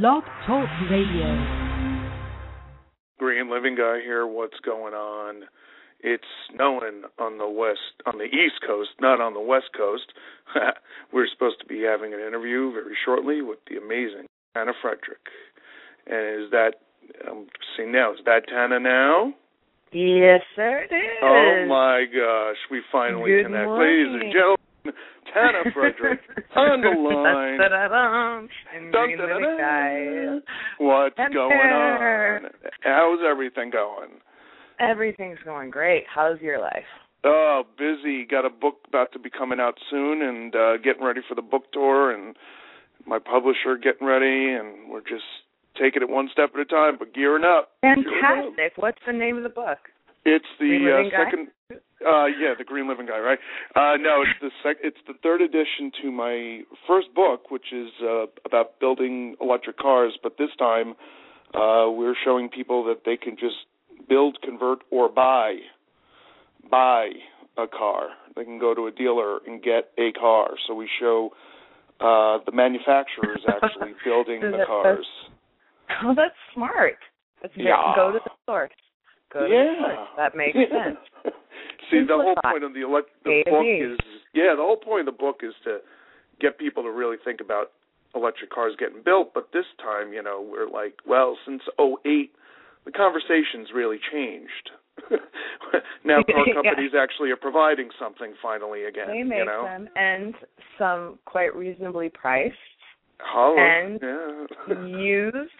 Blog Talk Radio. Green Living Guy here. What's going on? It's snowing on the west, on the east coast, not on the west coast. We're supposed to be having an interview very shortly with the amazing Tanna Frederick. And is that, I'm seeing now, is that Tanna now? Yes, sir, it is. Oh my gosh, we finally Good connect. morning. Ladies and gentlemen, Tanna Frederick on the line. Da-da-dum. And Dun, dun, dun, dun. Guy. What's And going there. on? How's everything going? Everything's going great. How's your life? Oh, busy. Got a book about to be coming out soon, and uh, getting ready for the book tour, and my publisher getting ready, and we're just taking it one step at a time, but gearing up. Gearing up. Fantastic. What's the name of the book? It's the uh, Living Guy? Uh, yeah, the Green Living Guy, right? Uh, no, it's the sec. It's the third edition to my first book, which is uh, about building electric cars. But this time, uh, we're showing people that they can just build, convert, or buy buy a car. They can go to a dealer and get a car. So we show uh, the manufacturers actually building the That- cars. Oh, that's smart. That's Yeah. Go to the source. Go to yeah. That makes sense. See, the whole point of the elect- the book is yeah, the whole point of the book is to get people to really think about electric cars getting built. But this time, you know, we're like, well, since '08, the conversation's really changed. now car Yeah. companies actually are providing something finally again. They make you know, them, and some quite reasonably priced. Holla. and yeah. used,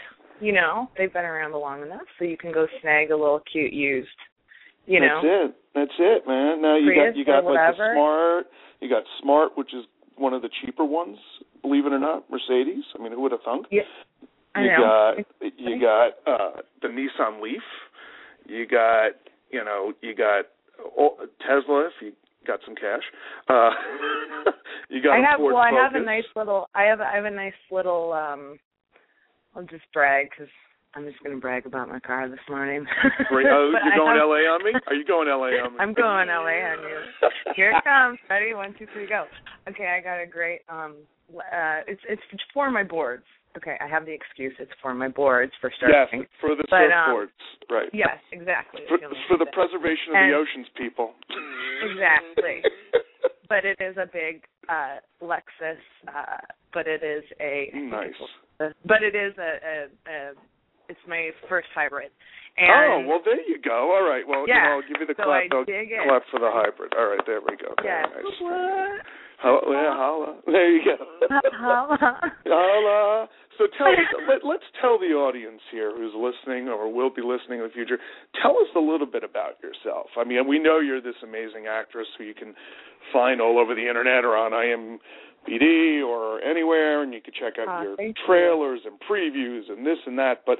you know, they've been around long enough, so you can go snag a little cute used. You know, That's it. That's it, man. Now you Prius got you got like the smart. You got smart, which is one of the cheaper ones. Believe it or not, Mercedes. I mean, who would have thunk? Yeah, I you know. got you got uh the Nissan Leaf. You got you know you got oh, Tesla if you got some cash. Uh You got I have well, I have a nice little, I have, I have a nice little. um I'll just brag because I'm just going to brag about my car this morning. Great. Oh, you're going have- LA on me? Are you going LA on me? I'm going LA on you. Here it comes. Ready? One, two, three, go. Okay, I got a great. um uh It's it's for my boards. Okay, I have the excuse. It's for my boards for starting. Yes, for the But, um, right? Yes, exactly. For, for the preservation of And- the oceans, people. Exactly. but it is a big uh Lexus uh but it is a nice. But it is a, a, a it's my first hybrid. Oh, and oh well, there you go. All right. Well, you Yeah, know, I'll give you the so clap. I it. clap for the hybrid. All right, there we go. Very yeah. nice. What? Holla, yeah, holla. There you go. holla. holla. So tell us, let, let's tell the audience here who's listening or will be listening in the future. Tell us a little bit about yourself. I mean, we know you're this amazing actress who you can find all over the internet or on IMDb or anywhere, and you can check out Aw, your thank you. trailers and previews and this and that. But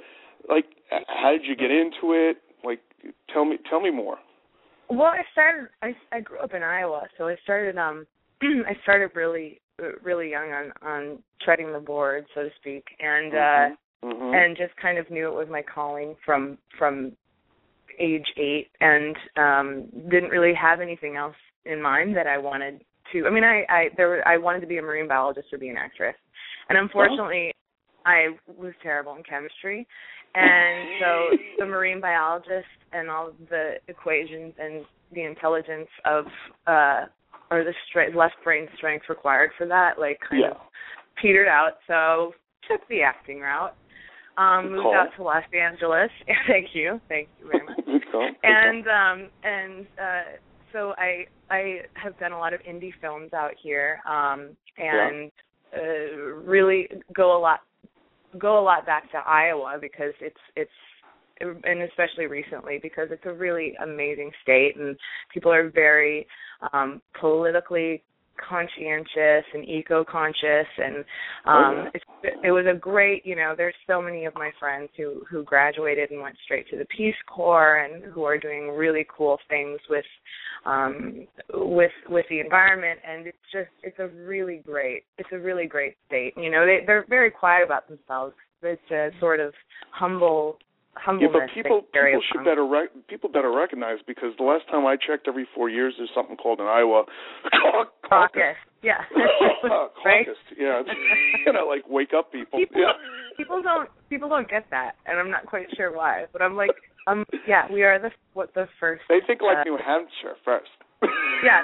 like, how did you get into it? Like, tell me, tell me more. Well, I started. I I grew up in Iowa, so I started. Um, I started really really young on on treading the board, so to speak, and uh Mhm. and just kind of knew it was my calling from from age eight, and um didn't really have anything else in mind that I wanted to. I mean, I I there were, I wanted to be a marine biologist or be an actress, and unfortunately, I was terrible in chemistry. And so the marine biologist and all of the equations and the intelligence of uh or the stre- less brain strength required for that like kind yeah. of petered out. So took the acting route. Um, moved call. out to Los Angeles. thank you, thank you very much. Good call. Good and um, and uh, so I I have done a lot of indie films out here, um, and uh, really go a lot go a lot back to Iowa because it's it's and especially recently because it's a really amazing state and people are very um politically conscientious and eco-conscious and um Oh, yeah. it's, it was a great you know there's so many of my friends who who graduated and went straight to the peace corps and who are doing really cool things with um with with the environment and it's just it's a really great it's a really great state you know they they're very quiet about themselves it's a sort of humble Yeah, but people people should better rec- people better recognize because the last time I checked, every four years there's something called an Iowa caucus. caucus yeah caucus. right Yeah, you know, like wake up people. People- yeah. people don't people don't get that, and I'm not quite sure why. But I'm like, um, yeah, we are the what the first. They think like uh, New Hampshire first. yeah,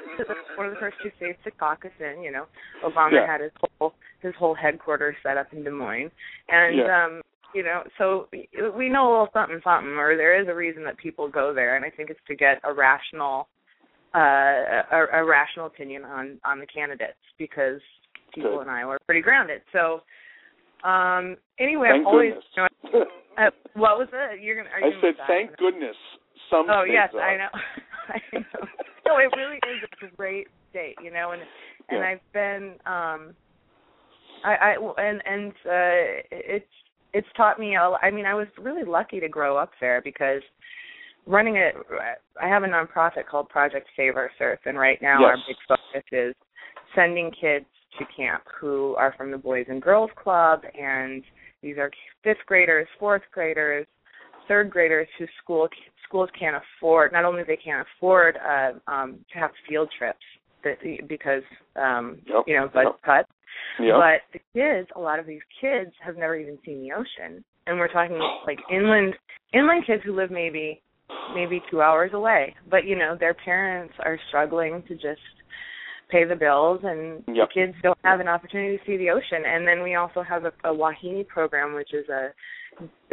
one of the first two states to caucus in. You know, Obama Yeah. had his whole his whole headquarters set up in Des Moines, and Yeah. um, you know, so we- know a little something something, or there is a reason that people go there, and I think it's to get a rational, uh, a, a rational opinion on on the candidates because people Good. in Iowa are pretty grounded. So, um, anyway, Thank i'm always. You know, uh, what was it? You're gonna. Are I you gonna said, thank goodness. Some Oh yes, are. I know. I know. No, it really is a great state, you know, and and Yeah. I've been um I I and and uh it's it's taught me a l- I mean, I was really lucky to grow up there because running it I have a nonprofit called Project Save Our Surf and right now our big focus is sending kids to camp who are from the Boys and Girls Club and these are fifth graders, fourth graders, third graders whose school schools can't afford not only they can't afford uh um to have field trips that because um Yep, you know budget yep. cuts Yeah. but the kids a lot of these kids have never even seen the ocean and we're talking like inland inland kids who live maybe maybe 2 hours away but you know their parents are struggling to just pay the bills and Yep. the kids don't have an opportunity to see the ocean and then we also have a, a wahine program which is a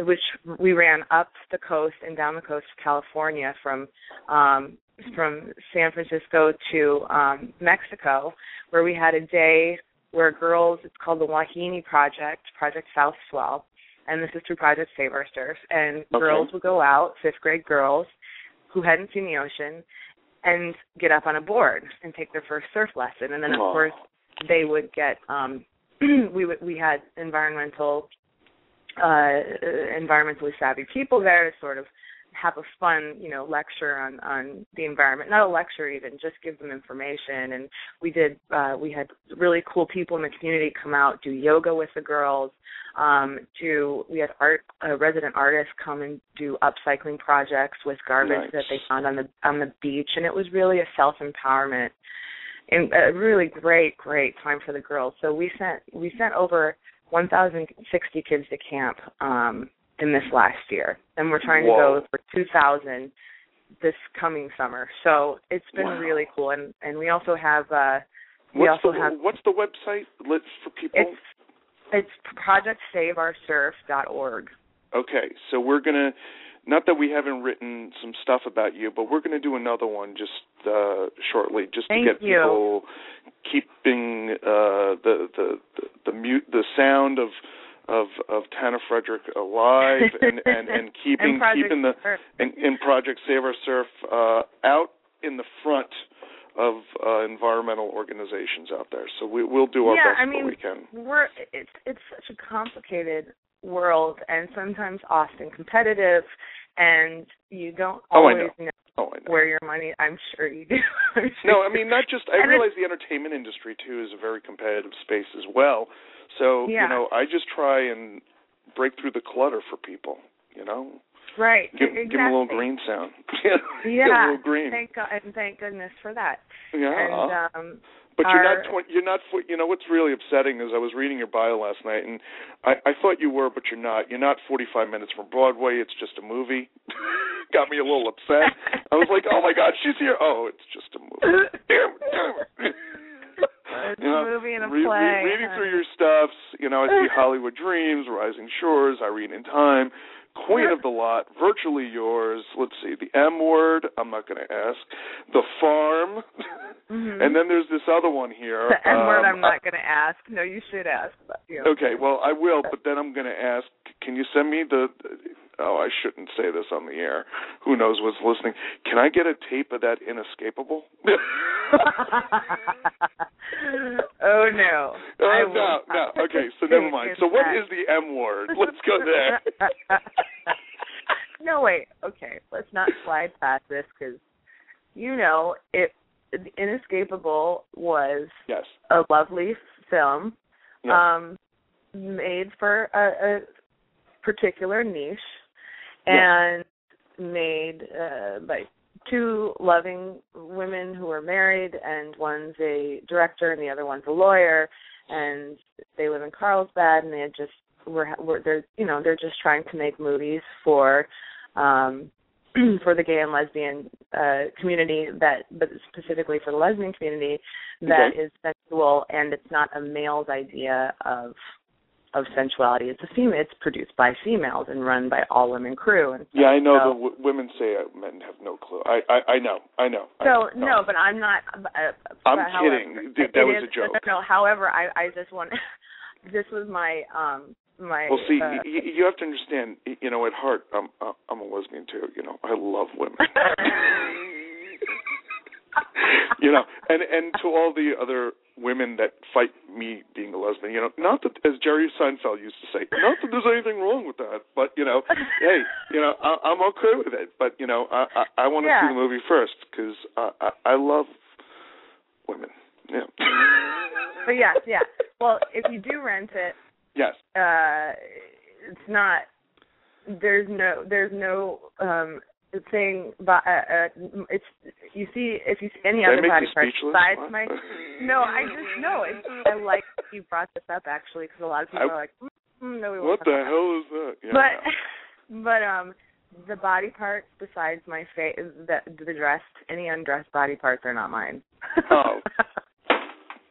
which we ran up the coast and down the coast of California from um from San Francisco to um Mexico where we had a day where girls it's called the Wahine Project, Project South Swell, and this is through Project Save Our Surf and Okay. girls would go out, fifth grade girls who hadn't seen the ocean and get up on a board and take their first surf lesson and then of Aw. course they would get um we would we had environmental uh environmentally savvy people there to sort of have a fun, you know, lecture on on the environment. Not a lecture even, just give them information and we did uh we had really cool people in the community come out do yoga with the girls. Um do we had art uh, resident artists come and do upcycling projects with garbage Nice. that they found on the on the beach and it was really a self-empowerment and a really great great time for the girls. So we sent we sent over 1,060 kids to camp um, in this last year, and we're trying Whoa. to go for 2,000 this coming summer. So it's been Wow. really cool, and and we also have uh, we what's also the have what's the website Let's for people? it's it's projectsaveoursurf.org. Okay, so we're gonna. Not that we haven't written some stuff about you, but we're going to do another one just uh, shortly, just Thank to get you. people keeping uh, the the the the, mute, the sound of of of Tanna Frederick alive and and and keeping and keeping the in, in Project Save Our Surf uh, out in the front of uh, environmental organizations out there. So we, we'll do our Yeah, best I mean, we can. we're it's it's such a complicated world and sometimes often competitive and you don't Oh, always know. know Oh, where your money I'm sure you do. Sure No, I mean not just. I And realize the entertainment industry too is a very competitive space as well. So Yeah. you know, I just try and break through the clutter for people. You know, right. give, exactly. give them a little green sound. Yeah. a little green. Thank God and thank goodness for that. yeah. And um but you're our- not. Tw- you're not. You know what's really upsetting is I was reading your bio last night, and I, I thought you were, but you're not. You're not 45 minutes from Broadway. It's just a movie. Got me a little upset. I was like, oh my God, she's here. Oh, it's just a movie. damn, damn. It's You know, a movie and a re- re- reading through your stuffs, you know, I see Hollywood Dreams, Rising Shores, Irene in Time, Queen of the Lot, Virtually Yours. Let's see, the M Word. I'm not going to ask. The Farm, Mhm. and then there's this other one here. the N word um, I'm not gonna ask. No, you should ask. But, you know. Okay, well, I will, but then I'm going to ask. Can you send me the? Oh, I shouldn't say this on the air. Who knows what's listening? Can I get a tape of that Inescapable? oh no. Uh, no, no. Okay, so never mind. So what is the M word? Let's go there. no wait. Okay, let's not slide past this because you know it. Inescapable was Yes. a lovely film Yeah. um made for a, a particular niche Yeah. and made uh by two loving women who are married and one's a director and the other one's a lawyer and they live in Carlsbad and they just we're, we're they're you know they're just trying to make movies for um for the gay and lesbian uh community that but specifically for the lesbian community that Okay. is sensual and it's not a male's idea of of sensuality it's a female it's produced by females and run by all women crew and Yeah, I know so, the w- women say uh, men have no clue. I I, I know, I know. I so know. no but i'm not uh, I'm but however, kidding. Dude, that was is- a joke. no, no however i i just want this was my um my Well, see, uh, y- y- you have to understand. You know, at heart, I'm uh, I'm a lesbian too. You know, I love women. you know, and and to all the other women that fight me being a lesbian, you know, not that as Jerry Seinfeld used to say, not that there's anything wrong with that, but you know, hey, you know, I, I'm okay with it, but you know, I I, I want to Yeah. see the movie first because I, I I love women. Yeah. but yes yeah well if you do rent it yes. uh it's not there's no there's no um thing but uh, uh it's you see if you see any Did other body part besides What? my no i just no it's i like you brought this up actually because a lot of people I- are like mm, mm, no we won't What the that." hell is that? Yeah, but but um the body parts besides my face the the dressed any undressed body parts are not mine Oh.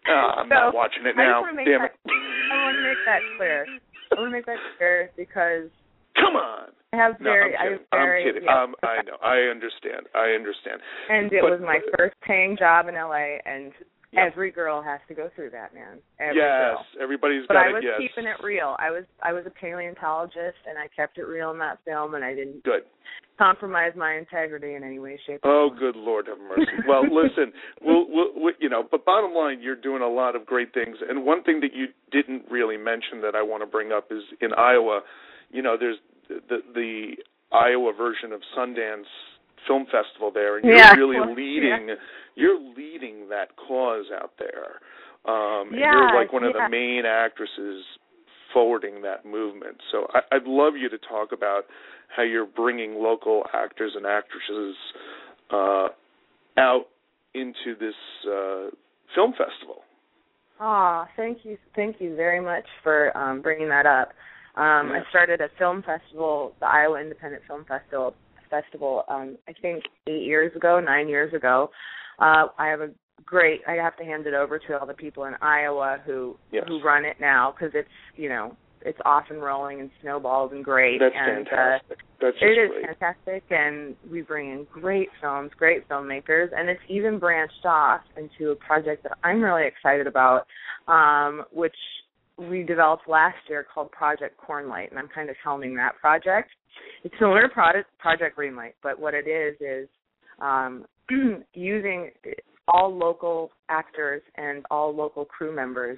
Ah, I'm not watching it now. Damn that, it. I want to make that clear. I want to make that clear because Come on. I have No, very, I'm I kidding. very, I'm kidding. yeah. Um, I know. I understand. I understand. and it but- was my first paying job in LA, and Yeah. every girl has to go through that, man. Every yes, girl. everybody's But got I was it. Yes. keeping it real. I was I was a paleontologist, and I kept it real in that film, and I didn't Good. compromise my integrity in any way, shape, or Oh, good Lord, have mercy. Well, listen, we'll, we'll, we you know, but bottom line, you're doing a lot of great things. And one thing that you didn't really mention that I want to bring up is in Iowa, you know, there's the the Iowa version of Sundance Film Festival there, and you're Yeah. really leading. You're leading that cause out there. Um, and you're like one of the main actresses forwarding that movement. So I, I'd love you to talk about how you're bringing local actors and actresses uh, out into this uh, film festival. Ah, thank you, thank you very much for um, bringing that up. Um, Yeah. I started a film festival, the Iowa Independent Film Festival. Festival, um, I think eight years ago, nine years ago. Uh, I have a great. I have to hand it over to all the people in Iowa who Yes. who run it now because it's you know it's off and rolling and snowballs and great. That's and, Uh, fantastic. That's it is great. fantastic, and we bring in great films, great filmmakers, and it's even branched off into a project that I'm really excited about, um, which we developed last year called Project Cornlight, and I'm kind of helming that project. It's similar to Project Project Greenlight, but what it is is um, using all local actors and all local crew members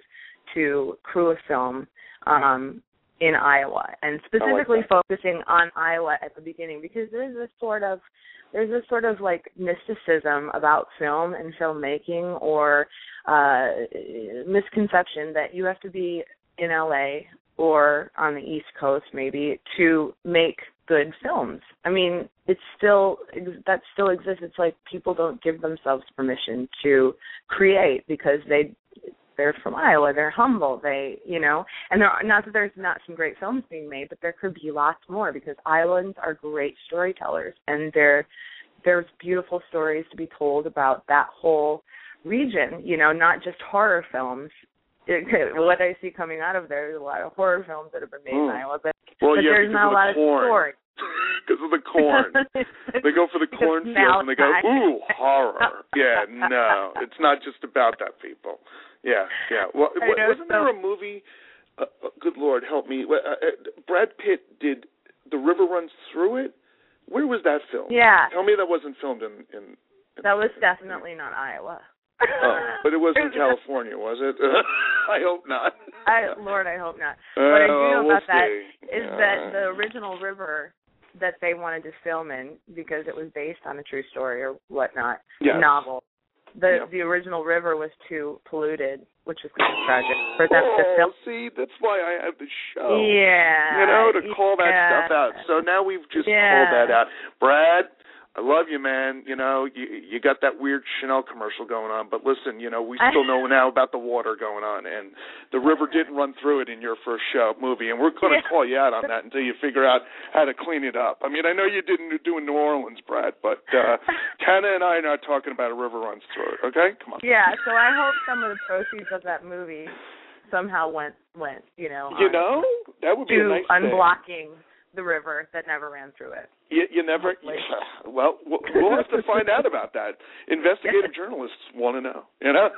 to crew a film um, in Iowa, and specifically that. focusing on Iowa at the beginning because there's this sort of there's this sort of like mysticism about film and filmmaking or uh misconception that you have to be in LA or on the East Coast maybe to make good films. I mean, it's still that still exists. It's like people don't give themselves permission to create because they they're from Iowa. They're humble. They, you know, and there are not that there's not some great films being made, but there could be lots more because Iowans are great storytellers, and there there's beautiful stories to be told about that whole region. You know, not just horror films. It, what I see coming out of there is a lot of horror films that have been made in Mm. Iowa, but, Well, but yeah, there's not a lot of corn. story. Because of the corn. they go for the cornfield and they go, ooh, horror. Yeah, no, it's not just about that, people. Yeah, yeah. Well, know, wasn't there a movie? Uh, uh, good Lord, help me. Uh, uh, Brad Pitt did "The River Runs Through It." Where was that filmed? Yeah, Tell me that wasn't filmed in. in, in that was definitely not Iowa. Oh, but it was in California, was it? I hope not. I, Lord, I hope not. Uh, what I do know we'll about that see. is Yeah. that the original river that they wanted to film in because it was based on a true story or whatnot Yes. novel. The the original river was too polluted, which was kind of tragic for them to Oh, film. see, that's why I have the show. Yeah, you know, to call that yeah. stuff out. So now we've just Yeah. called that out. Brad, I love you, man. You know, you you got that weird Chanel commercial going on, but listen, you know, we still know now about the water going on, and the river didn't run through it in your first show movie, and we're going to Yeah. call you out on that until you figure out how to clean it up. I mean, I know you didn't do in New Orleans, Brad, but uh Tanna and I are not talking about a river runs through it. Okay, come on. Yeah, so I hope some of the proceeds of that movie somehow went went, you know, You know, that would be a nice thing. The river that never ran through it. You, you never. Hopefully. well, we'll we'll have to find out about that. Investigative journalists want to know. You know.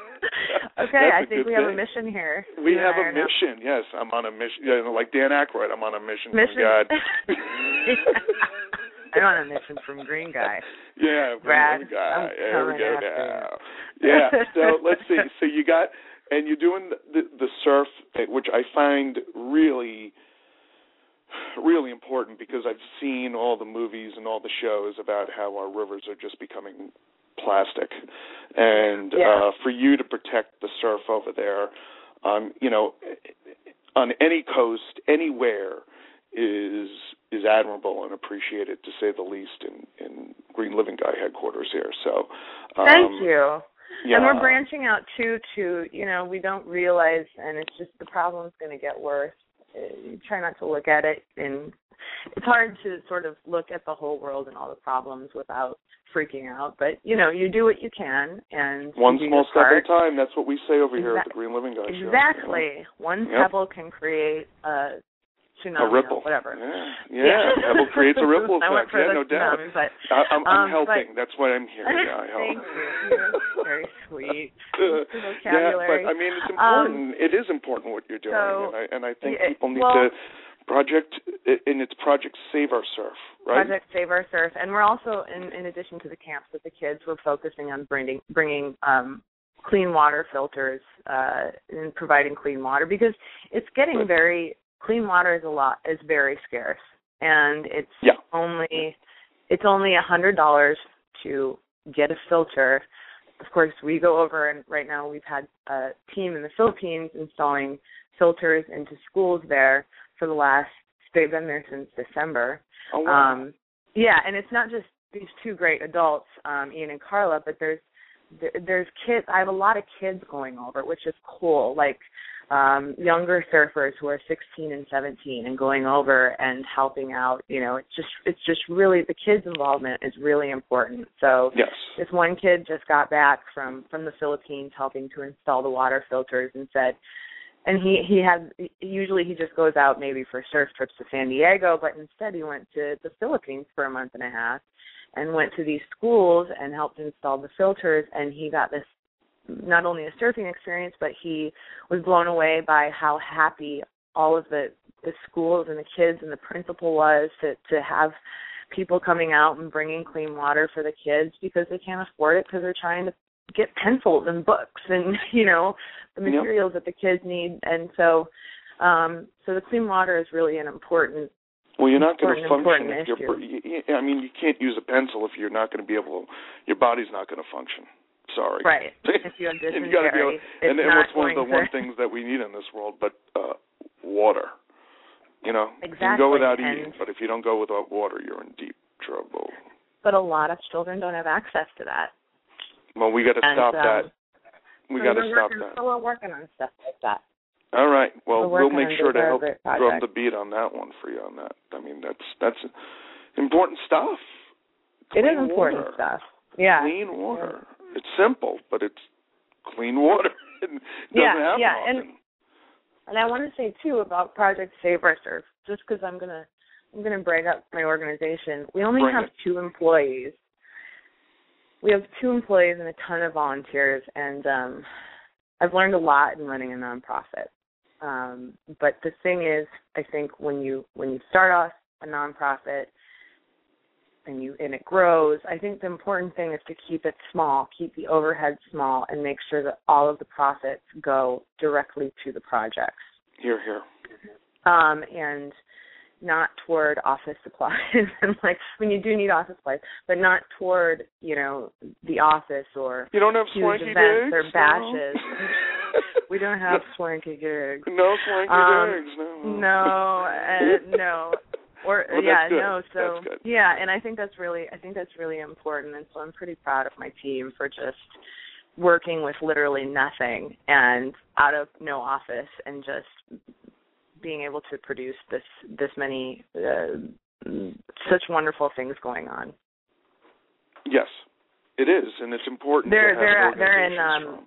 Okay, I think we have a mission here. We have a mission. Yes, I'm on a mission. You know, like Dan Aykroyd, I'm on a mission, Mission. from God. I'm on a mission from Green Guy. yeah, Brad, Green guy. I'm There we go now. Yeah. So let's see. So you got, and you're doing the the surf, which I find really, really important because I've seen all the movies and all the shows about how our rivers are just becoming plastic, and Yeah. uh, for you to protect the surf over there, um, you know, on any coast, anywhere, is is admirable and appreciated to say the least in in Green Living Guy headquarters here. So, um, Thank you. Yeah, And we're branching out too to, you know, we don't realize and it's just the problem's going to get worse. Uh, You try not to look at it and it's hard to sort of look at the whole world and all the problems without freaking out, but you know, you do what you can and one small step at a time. That's what we say over here at the Green Living Guy show. Exactly. One Yep. pebble can create a tsunami A ripple. whatever. Yeah, yeah. Pebble creates a ripple I went effect. for Yeah, no doubt. but I, I'm, I'm Um, but- helping. That's why I'm here. Yeah, I help. Thank you. Very sweet. yeah, but I mean, it's Um, important. it is important what you're doing, so, and I and I think yeah, people need well- to project in it's project Save Our Surf, right? Project Save Our Surf, and we're also, in, in addition to the camps with the kids, we're focusing on bringing bringing um, clean water filters uh, and providing clean water because it's getting very clean water is a lot is very scarce, and it's Yeah. only it's only a hundred dollars to get a filter. Of course, we go over and right now we've had a team in the Philippines installing filters into schools there for the last. They've been there since December. Oh, wow. Um, yeah, and it's not just these two great adults, um, Ian and Carla, but there's there, there's kids. I have a lot of kids going over, which is cool. Like um younger surfers who are 16 and 17 and going over and helping out you know it's just it's just really the kids involvement is really important so yes. this one kid just got back from from the Philippines helping to install the water filters and said and he he had usually he just goes out maybe for surf trips to San Diego but instead he went to the Philippines for a month and a half and went to these schools and helped install the filters. And he got this not only a surfing experience but he was blown away by how happy all of the the schools and the kids and the principal was to to have people coming out and bringing clean water for the kids because they can't afford it because they're trying to get pencils and books and you know the Yep. materials that the kids need and so um so the clean water is really an important Well, you're not going to function if you're. y- y- I mean, you can't use a pencil if you're not going to be able. to Your body's not going to function. Sorry. right if you have and you got to be able. And, it's and what's one of the going one things that we need in this world, but uh water. You know, you can Exactly, go without and- eating, but if you don't go without water, you're in deep trouble. but a lot of children don't have access to that Well, we got to stop um, that. We so got to stop working, that. So we're working on stuff like that. All right. Well, we'll make sure to help drum the beat on that one for you on that. I mean, that's that's important stuff. It is important water. stuff. Yeah. Clean water. It's simple, but it's clean water. it doesn't Yeah, happen yeah, often. and- And I want to say too about Project Save Our Surf, just because I'm gonna I'm gonna brag up my organization. We only Bring have it. two employees. We have two employees and a ton of volunteers, and um, I've learned a lot in running a nonprofit. Um, but the thing is, I think when you when you start off a nonprofit and you and it grows, I think the important thing is to keep it small, keep the overhead small, and make sure that all of the profits go directly to the projects Here, here. um, and not toward office supplies. and like when you do need office supplies, but not toward you know the office or You don't have huge events or digs? bashes. No? we don't have swanky gigs. no swanky Um, digs, no. No, uh, no. Or Well, yeah, no, so yeah, and I think that's really I think that's really important and so I'm pretty proud of my team for just working with literally nothing and out of no office and just being able to produce this this many uh, such wonderful things going on. Yes, it is, and it's important. They're- they're- they're in, um, from.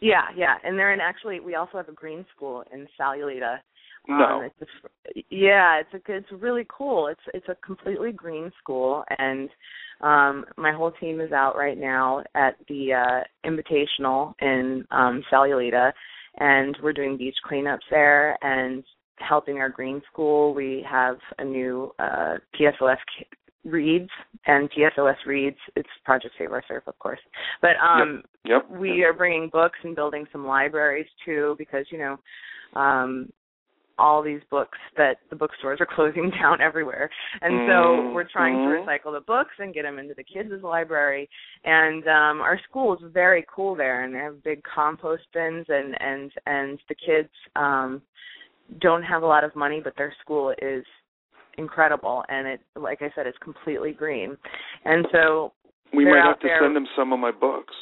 Yeah, yeah, and they're in actually we also have a green school in Sayulita. No. Um, it's just, yeah, it's a it's really cool. It's it's a completely green school, and um, my whole team is out right now at the uh, Invitational in um, Sayulita, and we're doing beach cleanups there and helping our green school. We have a new uh, PSOS reads and PSOS reads. It's Project Save Our Surf, of course, but um, Yep. we are bringing books and building some libraries too because you know um all these books that the bookstores are closing down everywhere. And so we're trying to recycle the books and get them into the kids' library. And um our school is very cool there and they have big compost bins and and and the kids um don't have a lot of money but their school is incredible. And it like I said it's completely green. And so We might have to there- send them some of my books.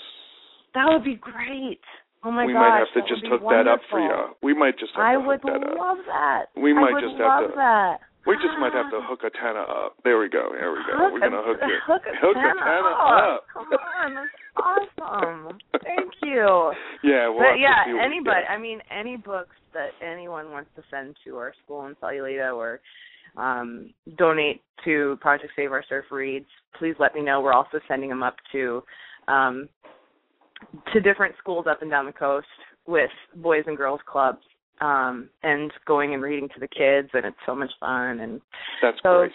that would be great. Oh my we gosh, might have to just hook that up for you. We might just have I to hook that up. I would love that. We I might would just love have to- that. We just might have to hook a Tanna up. There we go. There we go. Hook We're gonna a, hook you. Hook a hook Tanna a Tanna up. Come on, that's awesome. Thank you. yeah, we'll but yeah, anybody. I mean, any books that anyone wants to send to our school in Sayulita or um, donate to Project Save Our Surf Reads, please let me know. We're also sending them up to um, to different schools up and down the coast with boys and girls clubs um, and going and reading to the kids, and it's so much fun. And That's so- great.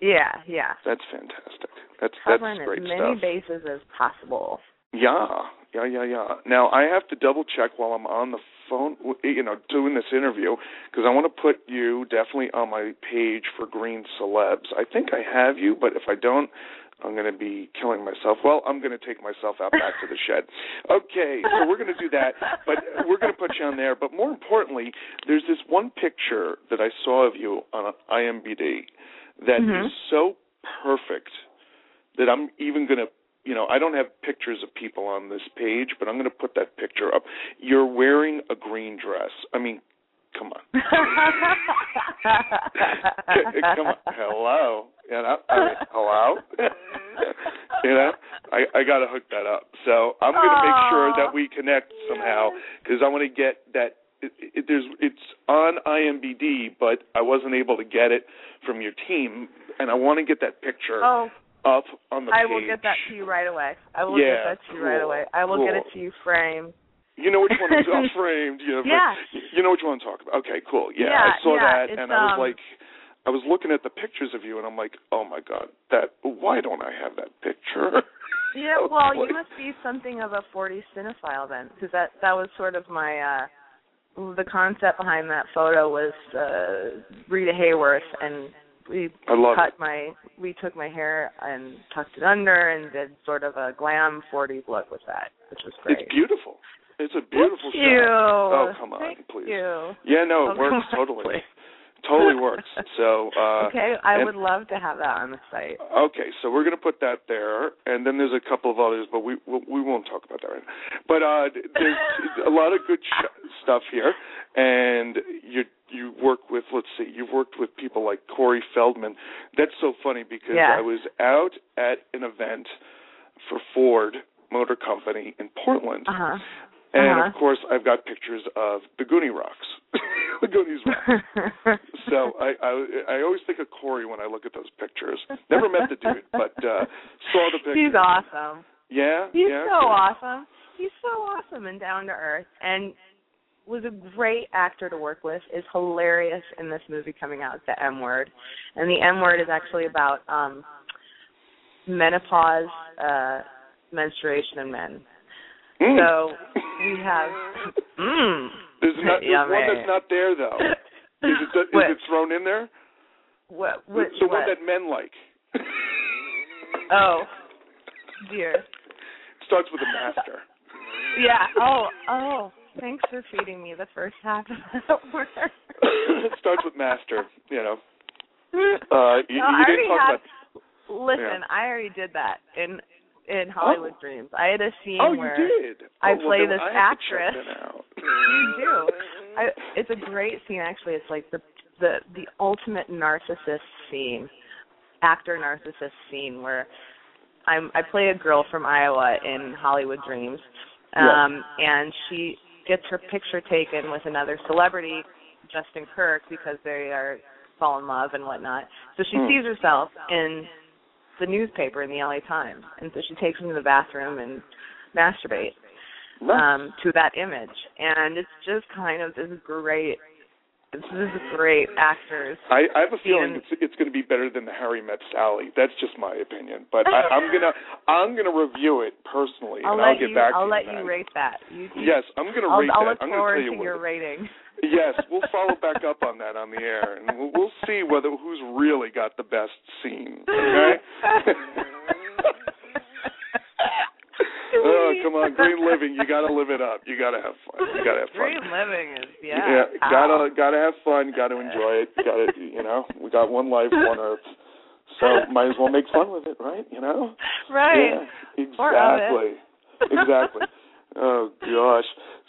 yeah, yeah, That's fantastic. That's covering that's great as many stuff. bases as possible. Yeah, yeah, yeah, yeah. Now I have to double check while I'm on the phone, w- you know, doing this interview because I want to put you definitely on my page for Green Celebs. I think I have you, but if I don't, I'm going to be killing myself. Well, I'm going to take myself out back to the shed. Okay, so we're going to do that, but we're going to put you on there. But more importantly, there's this one picture that I saw of you on IMBD that is Mhm. so perfect that I'm even going to you know, I don't have pictures of people on this page, but I'm going to put that picture up. You're wearing a green dress. I mean, come on. come on. Hello. You know, I mean, hello. you know, I I got to hook that up. So I'm going to make sure that we connect somehow because I want to get that. It, it, there's it's on IMBD, but I wasn't able to get it from your team, and I want to get that picture oh, up on the I page. will get that to you right away. I will Yeah, get that to you right away. I will get it to you framed. You know which one is oh, framed. You know, Yeah. You know which one I'm talking about. Okay, cool. Yeah, Yeah, I saw yeah, that, and I was um, like, I was looking at the pictures of you, and I'm like, oh my god, that. Why don't I have that picture? Yeah, well, boy. you must be something of a 40s cinephile then, because that that was sort of my uh the concept behind that photo was uh Rita Hayworth, and we I love cut it. my we took my hair and tucked it under and did sort of a glam 40s look with that, which was great. It's beautiful. It's a beautiful Thank you. Oh come on, Thank please. You. Yeah, no, it Oh, works totally. please. Totally works. So. uh okay, I and- would love to have that on the site. Okay, so we're going to put that there, and then there's a couple of others, but we we we won't talk about that right now. But uh, there's a lot of good sh- stuff here, and you you work with let's see, you've worked with people like Corey Feldman. That's so funny because Yeah. I was out at an event for Ford Motor Company in Portland, Uh huh. And Uh-huh. of course I've got pictures of the Goonie Rocks, the Goonies Rocks. So I, I I always think of Corey when I look at those pictures. Never met the dude, but uh saw the picture. He's awesome. Yeah, He's yeah. so good. awesome. He's so awesome and down to earth and was a great actor to work with. Is hilarious in this movie coming out, The M Word. And the M Word is actually about um menopause, uh menstruation in men. Mm. So we have mm. there's not there's Yummy. one that's not there though. Is it is What? it thrown in there? What The- which the what? one that men like. Oh dear. Starts with a master. Yeah. Oh, oh. Thanks for feeding me the first half of that word. it starts with master, you know. Uh, you, No, you I didn't already talk had- about. Listen, Yeah. I already did that in in Hollywood Oh. Dreams. I had a scene Oh, you where did. I Oh, play then this I have to check actress. you do. I, it's a great scene actually. It's like the the the ultimate narcissist scene, actor narcissist scene where I'm I play a girl from Iowa in Hollywood Dreams, Yeah. um, and she gets her picture taken with another celebrity, Justin Kirk, because they are fall in love and whatnot. So she Hmm. sees herself in the newspaper in the LA Times, and so she takes him to the bathroom and masturbates um, to that image, and it's just kind of this great, this is a great actors. I, I have a feeling it's it's going to be better than the Harry Met Sally. That's just my opinion, but I, I'm gonna I'm gonna review it personally, I'll and I'll get back to you. back I'll to let you. you rate that. You, Yes, I'm gonna I'll, rate I'll that. look I'm gonna forward tell you to what. your rating. Yes, we'll follow back up on that on the air, and we'll, we'll see whether who's really got the best scene. Okay. Oh, come on, Green Living. You got to live it up. You got to have fun. You got to have fun. Green living is yeah. yeah gotta gotta have fun. Gotta enjoy it. Gotta you know we got one life, one earth. So might as well make fun with it, right? You know. right. Yeah, exactly. exactly. Oh gosh.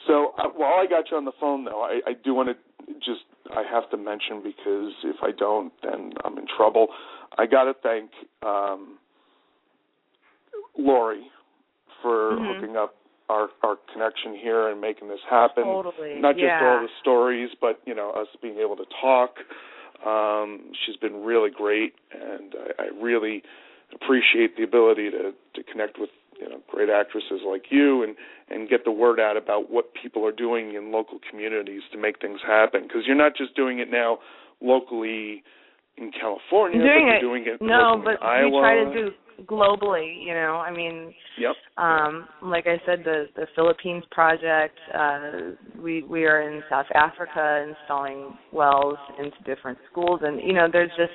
So uh, while I got you on the phone, though, I, I do want to just I have to mention because if I don't, then I'm in trouble. I got to thank um, Lori for Mhm. hooking up our our connection here and making this happen. Totally. Not just yeah. all the stories, but you know us being able to talk. Um, she's been really great, and I, I really appreciate the ability to to connect with you know great actresses like you and and get the word out about what people are doing in local communities to make things happen because you're not just doing it now locally in California, doing it. doing it no, but we try to do globally. You know, I mean, Yep. um like i said the the philippines project uh we we are in south africa installing wells into different schools and you know there's just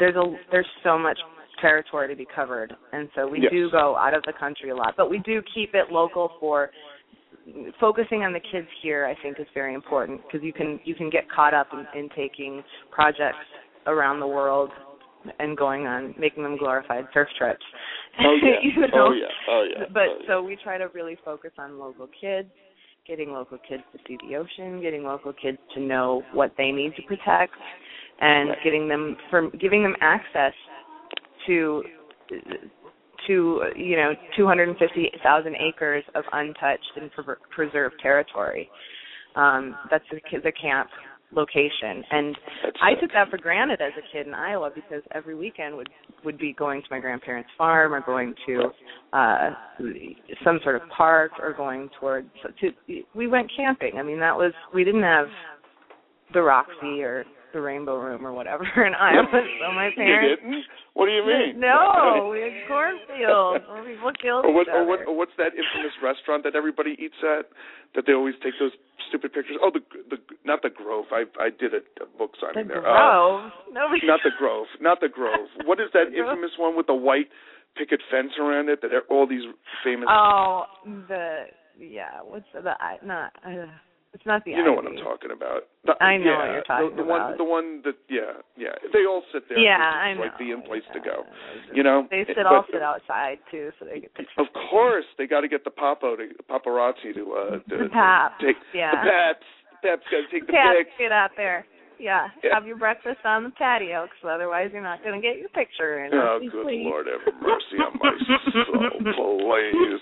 there's a there's so much territory to be covered and so we Yes. do go out of the country a lot but we do keep it local for focusing on the kids here i think is very important because you can you can get caught up in, in taking projects around the world and going on making them glorified surf trips Oh yeah. you know? Oh yeah. Oh yeah. but oh, yeah. so we try to really focus on local kids getting local kids to see the ocean getting local kids to know what they need to protect and Right. getting them from giving them access to to you know 250,000 acres of untouched and pre- preserved territory um that's the, the camp location and That's I took that for granted as a kid in Iowa because every weekend would would be going to my grandparents' farm or going to uh some sort of park or going towards to we went camping. I mean that was we didn't have the Roxy or the Rainbow Room or whatever in Iowa. So my You parents didn't? What do you mean? No, we had cornfields where people killed or what, each or other. what, or what's that infamous restaurant that everybody eats at? That they always take those stupid pictures. Oh, the the not the Grove. I I did a, a book the signing there. Uh, Grove. Nobody not the Grove. Not the Grove. What is that infamous one with the white picket fence around it? That all these famous. Oh, the yeah. What's the, the I not? Uh, it's not the. you know what I'm talking about. The- I know yeah, what you're talking the, the one, the one that, yeah, yeah. They all sit there. Yeah, I know. Like the in place to go. Yeah. You know. They sit But- all sit outside too, so they get pictures. Of course, they got to get the papo to paparazzi to uh to, The paps, take yeah. the paps. Paps got to take the Cats, pics. get out there. Yeah, Yeah. have your breakfast on the patio, because otherwise you're not going to get your picture in. Oh, good please. Lord, have mercy on my soul, please.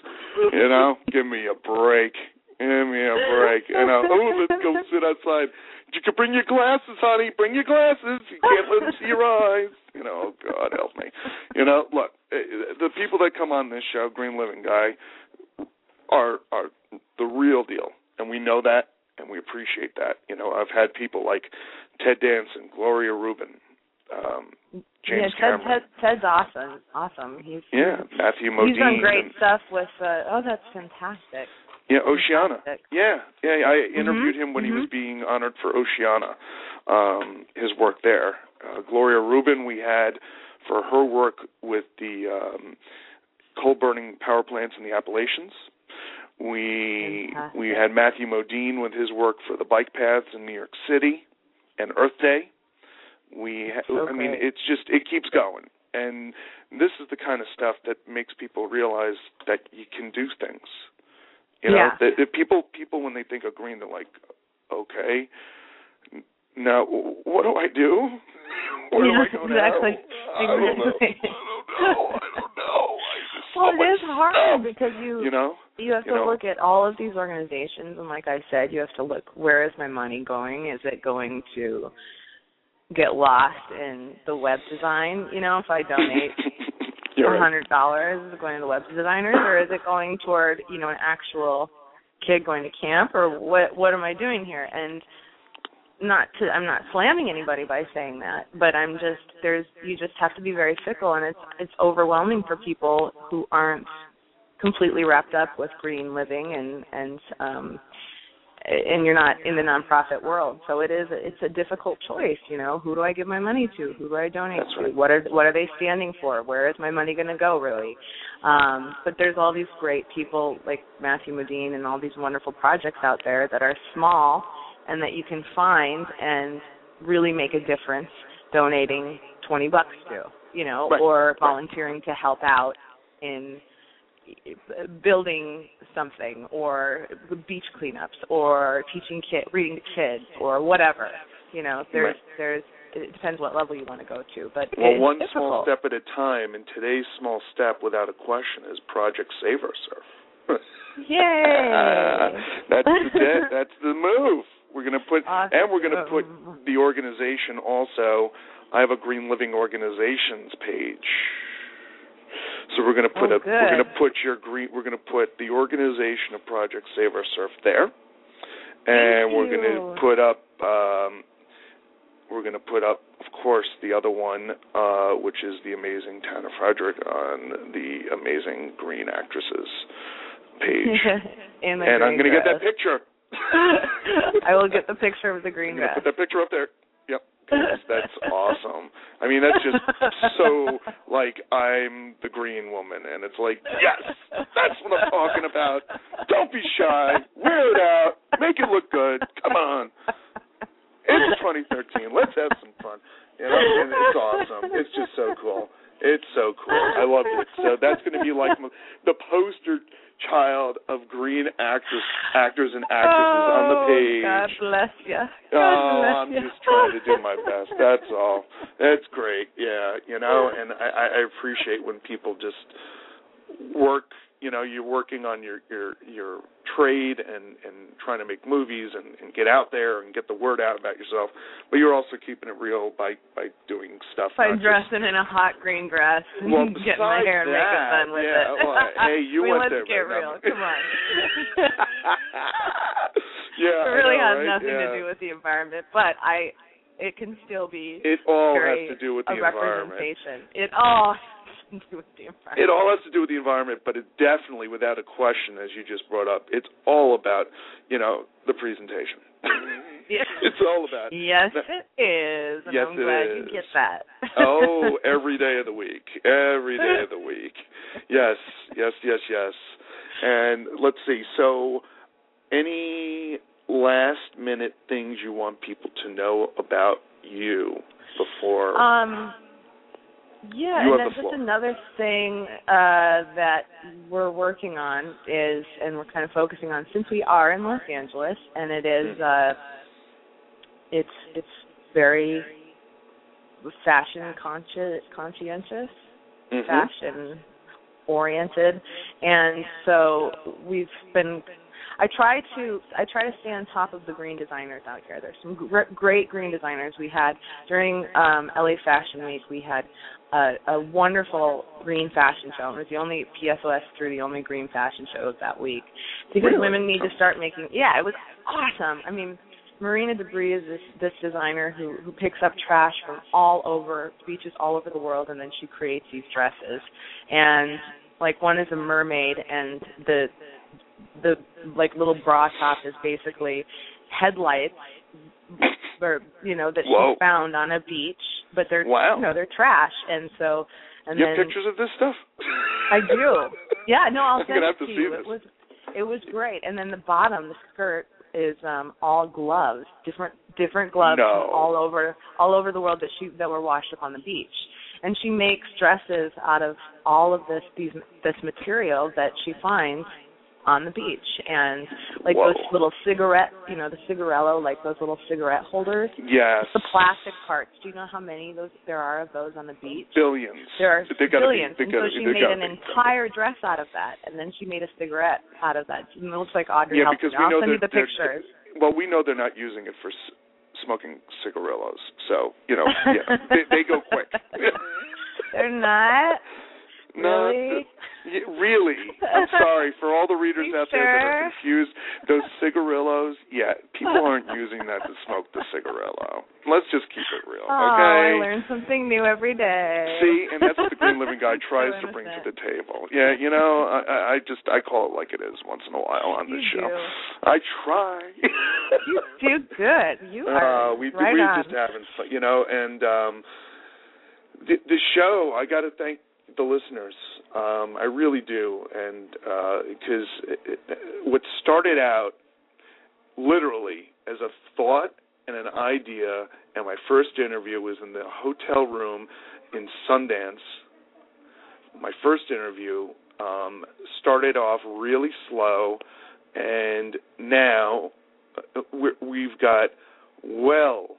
You know, give me a break. Give me a break. You know, oh, let's go sit outside. You can bring your glasses, honey. Bring your glasses. You can't let them see your eyes. You know, oh, God help me. You know, look, eh, the people that come on this show, Green Living Guy, are are the real deal, and we know that, and we appreciate that. You know, I've had people like Ted Danson, Gloria Reuben, um, James yeah, Ted, Cameron. Ted, Ted's awesome. Awesome. He's Yeah, Matthew Modine. he's done great and- stuff with. uh Oh, that's fantastic. Yeah, Oceana. Yeah, yeah. I interviewed Mhm, him when he was mhm. being honored for Oceana. Um, his work there. Uh, Gloria Reuben, we had for her work with the um, coal burning power plants in the Appalachians. We Fantastic. we had Matthew Modine with his work for the bike paths in New York City and Earth Day. We, ha- So I mean, it's just it keeps going, and this is the kind of stuff that makes people realize that you can do things. You know, Yeah. that, that people people when they think of green, they're like, okay, now what do I do? Where Yeah, do I go exactly. now? I don't know. I don't know. I don't know. It's so well, it much hard stuff, because you you know. you have you to know. look at all of these organizations and like I said, you have to look where is my money going? Is it going to get lost in the web design? You know, if I donate a hundred dollars, is going to web designers or is it going toward, you know, an actual kid going to camp or what what am I doing here? And not to I'm not slamming anybody by saying that, but I'm just there's you just have to be very fickle and it's it's overwhelming for people who aren't completely wrapped up with green living and and um and you're not in the nonprofit world. So it is it's a difficult choice, you know, who do I give my money to? Who do I donate That's to? What are what are they standing for? Where is my money going to go really? Um but there's all these great people like Matthew Modine and all these wonderful projects out there that are small and that you can find and really make a difference donating 20 bucks to, you know, Right. or volunteering to help out in building something or beach cleanups or teaching kid reading to kids or whatever. You know, there's Right. there's it depends what level you want to go to, but Well, one difficult. small step at a time, and today's small step, without a question, is Project Save Our Surf. Yay! that's the that's the move. We're going to put, Awesome. and we're going to put the organization also. I have a Green Living Organizations page, so we're going to put Oh, a we're going to put your green. We're going to put the organization of Project Save Our Surf there, and Thank we're going to put up. Um, we're going to put up, of course, the other one, uh, which is the amazing Tanna Frederick on the amazing Green Actresses page. And I'm going to get that picture. I will get the picture of the green dress. put that picture up there. That's awesome. I mean, that's just so like I'm the green woman, and it's like, yes, that's what I'm talking about. Don't be shy. Wear it out. Make it look good. Come on. It's 2013. Let's have some fun. You know, and it's awesome. It's just so cool. It's so cool. I love it. So that's going to be like the poster child of green actors, actors and actresses on the Oh, page. God bless you. Oh, I'm just trying to do my best. That's all. That's great. Yeah, you know, and I, I appreciate when people just work. You know, you're working on your your your trade and and trying to make movies and, and get out there and get the word out about yourself, but you're also keeping it real by by doing stuff. By not just- dressing in a hot green dress and Well, getting my hair and makeup done with yeah, it. well, hey, you mean, went let's there, get right? real. No. Come on. yeah, it really know, has right? nothing yeah. to do with the environment, but I it can still be It all has to do with the environment. representation. It all to do with the environment. It all has to do with the environment, but it definitely, without a question, as you just brought up, it's all about, you know, the presentation. Yeah. It's all about. Yes, it is. And Yes, I'm glad is. you get that. oh, every day of the week. Every day of the week. Yes, yes, yes, yes. And let's see. So, any last minute things you want people to know about you before? Um, yeah, You and the just another thing uh, that we're working on is, and we're kind of focusing on, since we are in Los Angeles, and it is, Mm-hmm. uh, it's it's very fashion consci- conscientious, Mhm. fashion oriented, and so we've been. I try to I try to stay on top of the green designers out here. There's some gr- great green designers. We had during um, LA Fashion Week, we had a, a wonderful green fashion show. It was the only PSOS through the only green fashion shows that week because Really? women need to start making. Yeah, it was awesome. I mean, Marina DeBris is this this designer who who picks up trash from all over beaches all over the world, and then she creates these dresses. And like one is a mermaid, and the the like little bra top is basically headlights or you know that Whoa. she found on a beach but they're Wow. you know they're trash and so and you then have pictures of this stuff? I do. Yeah, no, I'll send it to you. this. It was it was great. And then the bottom, the skirt is um all gloves, different different gloves No. from all over all over the world that she that were washed up on the beach. And she makes dresses out of all of this these this material that she finds on the beach and like Whoa. those little cigarette you know the cigarello like those little cigarette holders Yes. the plastic parts do you know how many those there are of those on the beach Billions. there are billions, Be, and so she made an be. entire dress out of that, and then she made a cigarette out of that. And it looks like Audrey Yeah, because we I'll know send you the pictures. Well, we know they're not using it for smoking cigarillos, so you know, yeah, they, they go quick. They're not. No, Really? th- really. I'm sorry for all the readers out there that are confused. Those cigarillos, yeah, people aren't using that to smoke the cigarillo. Let's just keep it real, Oh, I learn something new every day. See, and that's what the Green Living Guy tries So to bring to the table. Yeah, you know, I, I just I call it like it is once in a while on this You show. do. I try. You do good. You are uh, we right we're on. just having fun, you know. And um, the the show, I got to thank the listeners. Um, I really do, and because it what started out literally as a thought and an idea, and my first interview was in the hotel room in Sundance. My first interview um, started off really slow, and now uh, we've got well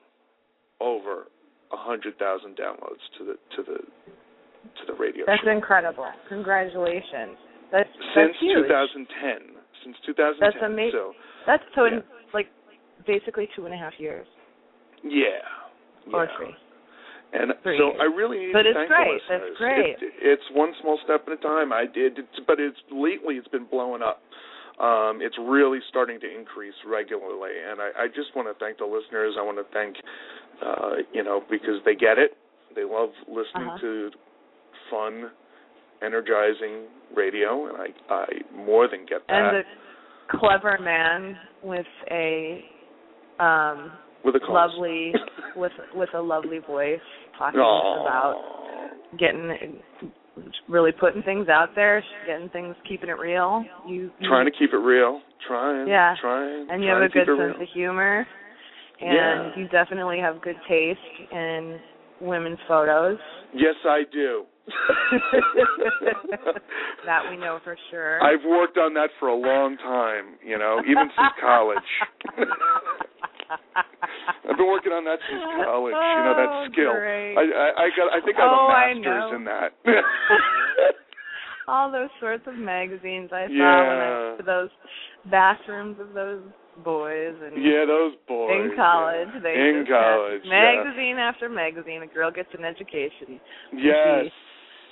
over a hundred thousand downloads to the to the to the radio That's show incredible. Congratulations. That's since that's huge. 2010. Since 2010. That's amazing. So That's so in like basically two and a half years yeah, or yeah. three. And Three so years. I really need But to it's thank great. the That's listeners. great. It, it's one small step at a time. I did, but it's lately it's been blowing up. Um, it's really starting to increase regularly, and I, I just want to thank the listeners. I want to thank, uh, you know, because they get it. They love listening Uh-huh. to fun, energizing radio, and I, I more than get that And a clever man with a um with a cause. lovely with with a lovely voice talking Aw. about getting really putting things out there, getting things keeping it real. You, you trying to keep it real, trying, Yeah. trying, and you have a good sense real. of humor and Yeah. you definitely have good taste in women's photos. Yes, I do. that we know for sure. I've worked on that for a long time, you know, even since college. I've been working on that since college, you know, that Oh, skill. great. I, I I got I think I have Oh, a master's in that. All those sorts of magazines I saw when Yeah. I to those bathrooms of those boys and yeah, those boys. in college yeah. they in college. magazine after magazine a girl gets an education Yeah. Yes.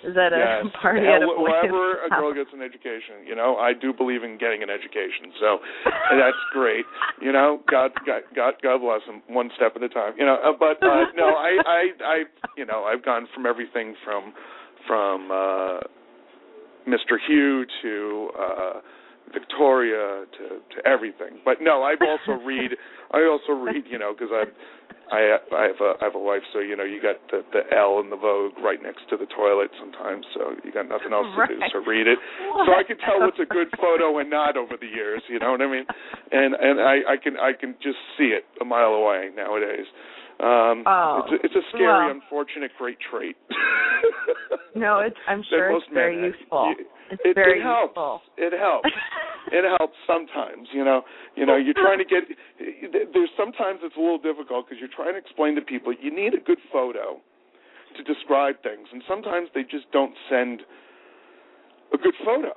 Is that a yes. party How- at a Wherever a girl gets an education, you know, I do believe in getting an education. So that's great. You know, God, God, God, God bless them, one step at a time. You know, uh, but uh, no, I, I, I, you know, I've gone from everything from, from uh, Mr. Hugh to uh, Victoria to to everything. But no, I've also read. I also read. You know, because I. I I have a I have a wife, so you know you got the the Elle and the Vogue right next to the toilet sometimes, so you got nothing else to do, Right. so read it. So I can tell what's a good photo and not over the years. You know what I mean? And and I I can I can just see it a mile away nowadays. Um, Oh, it's a, it's a scary, well. unfortunate, great trait. no it's i'm sure it's very men- useful it- it's it, very it helps. useful It helps. it helps sometimes. You know, you know, you're trying to get. There's sometimes it's a little difficult because you're trying to explain to people you need a good photo to describe things, and sometimes they just don't send a good photo,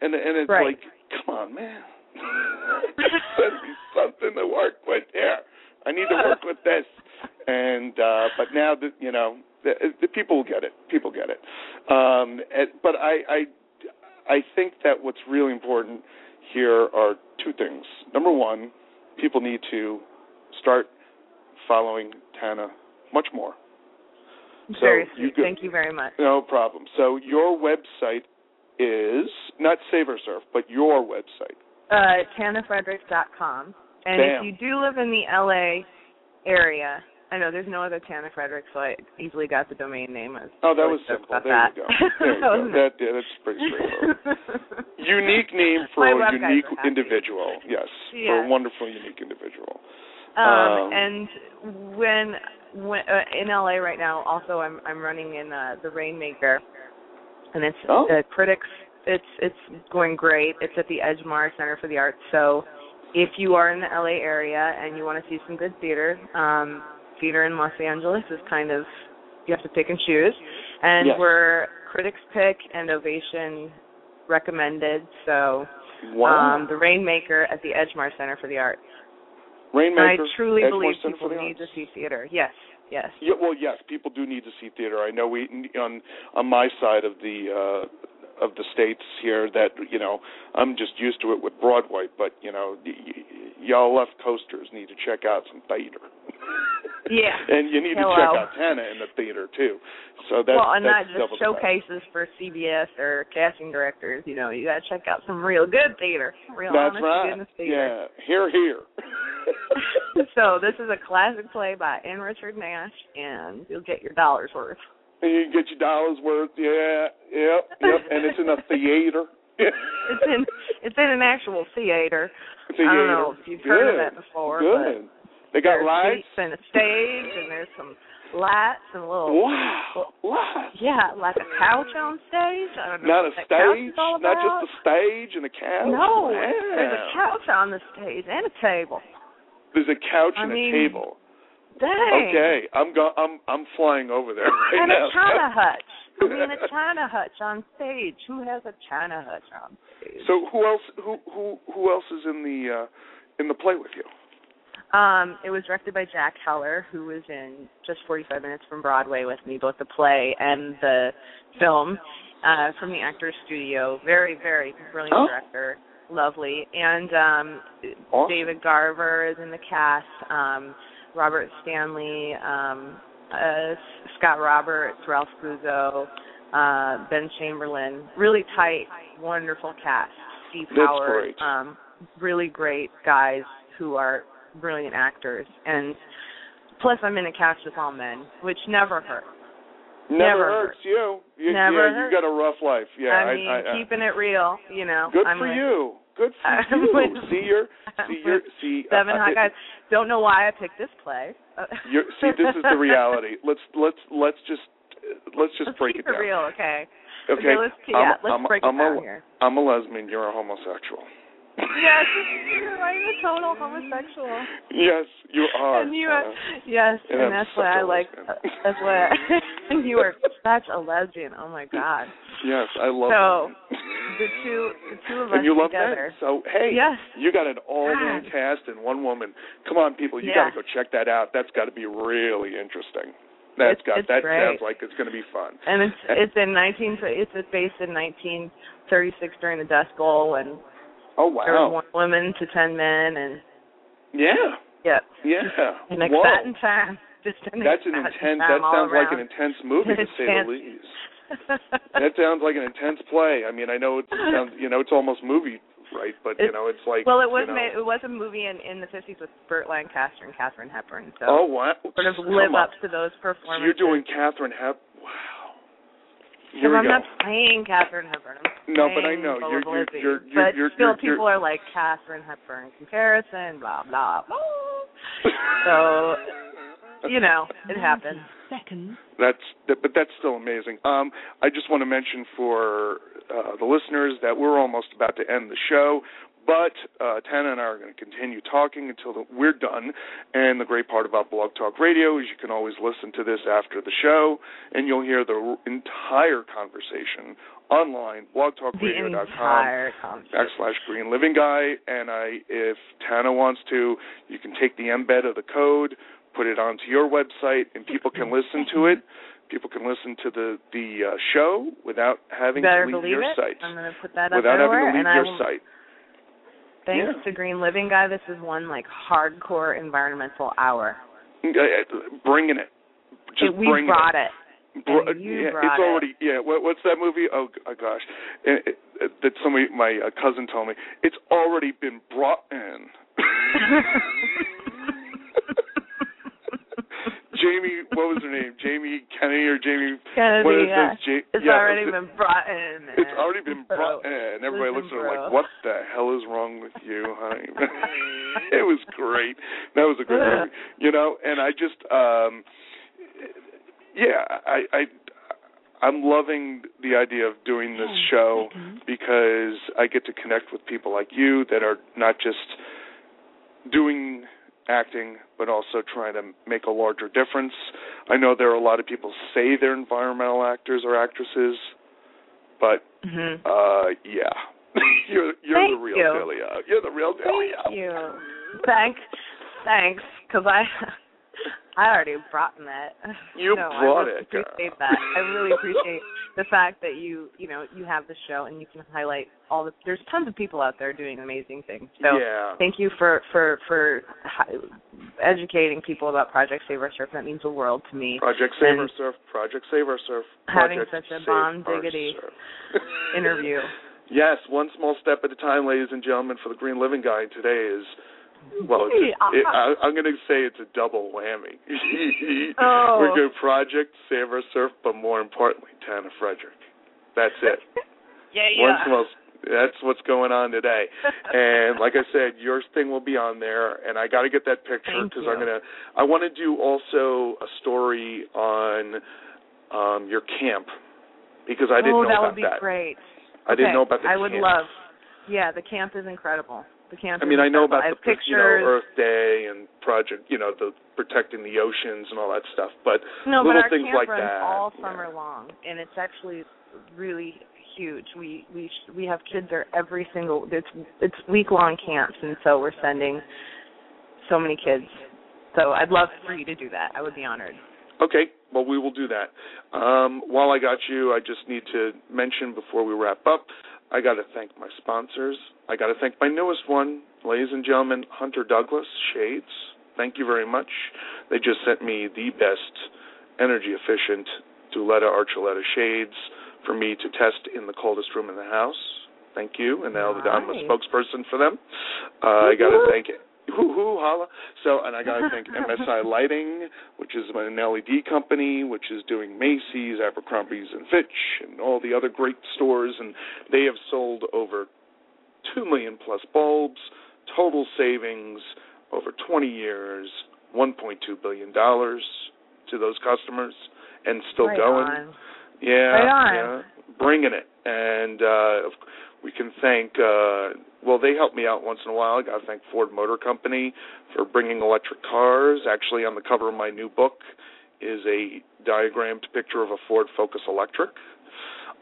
and and it's Right. like, come on, man, send me something to work with here. I need to work with this, and uh but now that you know, the, the people will get it. People get it. Um, and, but I, I, I think that what's really important here are two things. Number one, people need to start following Tanna much more. So very you go- thank you very much No problem. So your website is not Save or Surf, but your website. uh, TannaFrederick.com. And Bam. if you do live in the LA area, I know there's no other Tanna Frederick, so I easily got the domain name. I was Oh, that really was simple. There that. you go. There you go. That, yeah, that's pretty straightforward. unique name for My a unique individual. Yes, for a wonderful, unique individual. Um, Um, and when when uh, in LA right now, also I'm I'm running in uh, the Rainmaker, and it's Oh. the critics. It's it's going great. It's at the Edgemar Center for the Arts. So if you are in the LA area and you want to see some good theater, um, theater in Los Angeles is kind of you have to pick and choose, and Yes. we're critics pick and Ovation recommended. So Wow. um, the Rainmaker at the Edgemar Center for the Arts. Rainmaker. I truly Edgemar believe Center people need to see theater. Yes, yes. Yeah, well, yes, people do need to see theater. I know we on on my side of the uh of the states here that you know I'm just used to it with Broadway, but you know y- y- y'all left coasters need to check out some theater. Yeah. and you need Hello. to check out Tanna in the theater too. So that's well, and not just showcases for CBS or casting directors. You know, you got to check out some real good theater, real That's honest right. goodness theater. Yeah, here, here. so this is a classic play by N. Richard Nash, and you'll get your dollars worth. And you get your dollars worth. Yeah, yep, yep. And it's in a theater. It's in it's in an actual theater. theater. I don't know if you've heard of that before, Good. They got lights. and a stage, and there's some lights and a little Wow. Wow. yeah, like a couch on stage. I don't know Not a what that couch stage, not just a stage and a couch. No, yeah. there's a couch on the stage and a table. There's a couch I and mean, a table. Dang. Okay, I'm go- I'm I'm flying over there right And now. a China hutch. I mean, a China hutch on stage. Who has a China hutch on stage? so who else who who who else is in the uh in the play with you? Um, it was directed by Jack Heller, who was in just 45 Minutes from Broadway with me, both the play and the film, uh, from the Actors Studio. Very, very brilliant Oh. director, lovely. And um, Awesome. David Garver is in the cast. Um, Robert Stanley, um, uh, Scott Roberts, Ralph Guzzo, uh, Ben Chamberlain. Really tight, wonderful cast. Steve That's Howard. great. Um, really great guys who are brilliant actors. And plus, I'm in a cast with all men, which never hurts. Never, Never hurts you. you Never yeah, hurts. you got a rough life. Yeah, I mean, I, I, keeping it real, you know. Good I'm for with, you. Good for I'm uh, you. with- see your see your see uh, Seven uh, Hot Guys. Don't know why I picked this play. Uh, you're, see, this is the reality. Let's let's let's just let's just Let's break it down. real, okay? Okay, let's I'm, yeah, let's I'm, break I'm it down a, here. I'm a lesbian. You're a homosexual. Yes, right, a total homosexual. Yes, you are. and you uh, are yes, and and I'm that's why I like uh, that's why and you are such a lesbian. Oh my god. yes, I love. So, men. The two the two of us and you love together. men. So hey, Yes. you got an all-man cast and one woman. Come on, people, you Yeah. got to go check that out. That's got to be really interesting. That's It's- got it's that great. sounds like it's going to be fun. And it's it's in nineteen it's based in nineteen thirty six during the Dust Bowl and Oh there wow! one woman to ten men and Yeah, yep. yeah. An Whoa. time. Just an That's an intense. time That sounds like an intense movie to say the least. That sounds like an intense play. I mean, I know it sounds, you know, it's almost movie, right? But you know, it's like well, it was you know, made, it was a movie in in the fifties with Burt Lancaster and Katharine Hepburn. So Oh wow! sort of live up to those So performances. you're doing Katharine Hep. Wow. Here I'm go. not playing Katharine Hepburn. I'm No, but I know. You're- you're- you're- you're- but you're- still, people are like Katharine Hepburn comparison, blah blah blah. So you know, it happens. Seconds. That's that, but that's still amazing. Um, I just want to mention for uh, the listeners that we're almost about to end the show, but uh, Tanna and I are going to continue talking until the, we're done. And the great part about Blog Talk Radio is you can always listen to this after the show, and you'll hear the entire conversation online, blogtalkradio.com backslash Green Living Guy. And I, if Tanna wants to, you can take the embed of the code, put it onto your website, and people can listen to it. People can listen to the the uh, show without having Better to leave believe your it. site. I'm going to put that up Without having to leave and your will, site. Thanks Yeah. to Green Living Guy, this is one like hardcore environmental hour. Uh, Bringing it. Just we bringing brought it. it. Br- and you yeah, brought it's it. already yeah. What, what's that movie? Oh, oh gosh, it, it, it, that somebody my uh, cousin told me. It's already been brought in. Jamie, what was her name? Jamie Kennedy or Jamie? Kennedy. Yeah. Ja- it's yeah, already it, been brought in. It's already been brought in. And everybody looks at her bro. like, "What the hell is wrong with you, honey?" it was great. That was a great movie, you know. And I just, um yeah, I, I, I'm loving the idea of doing this show because I get to connect with people like you that are not just doing acting but also trying to make a larger difference. I know there are a lot of people say they're environmental actors or actresses, but hmm uh yeah. you're you're the real you. Delia. You're the real Delia. Thank you. Thanks. Thanks. Because I, I already brought that. You no, brought I really it, girl. appreciate that. I really appreciate the fact that you, you know, you have the show and you can highlight all the. There's tons of people out there doing amazing things. So yeah. thank you for for for educating people about Project Save Our Surf. That means the world to me. Project Save And Our Surf, Project Save Our Surf, having Project such a bomb diggity. Interview. Yes, one small step at a time, ladies and gentlemen, for the Green Living Guy today is, well, it, I, I'm going to say it's a double whammy. Oh. We're going Project Save Our Surf, but more importantly, Tanna Frederick. That's it. Yeah, yeah. small, that's what's going on today. And like I said, your thing will be on there, and I got to get that picture because. I'm gonna. I want to do also a story on um your camp because I didn't oh, know that about that. that would be great. I didn't know about the I would love. Yeah, the camp is incredible. The camp. I mean, I know about the have you know. Earth Day and project, you know, the protecting the oceans and all that stuff, but no, little but our things camp like runs that. all yeah. summer long, and it's actually really huge. We we sh- we have kids there every single. It's it's week long camps, and so we're sending so many kids. So I'd love for you to do that. I would be honored. Okay, well, we will do that. Um, while I got you, I just need to mention before we wrap up, I got to thank my sponsors. I got to thank my newest one, ladies and gentlemen, Hunter Douglas Shades. Thank you very much. They just sent me the best energy efficient Duette Architella shades for me to test in the coldest room in the house. Thank you. And now that I'm a spokesperson for them, uh, I got to thank Hoo hoo holla. So, and I got to thank MSI Lighting, which is an LED company, which is doing Macy's, Abercrombie's and Fitch, and all the other great stores, and they have sold over two million plus bulbs, total savings over 20 years, 1.2 billion dollars to those customers, and still right going. On. Yeah, Right on. yeah, bringing it, and uh, of- we can thank. Uh, well, they help me out once in a while. I got to thank Ford Motor Company for bringing electric cars. Actually, on the cover of my new book is a diagrammed picture of a Ford Focus Electric,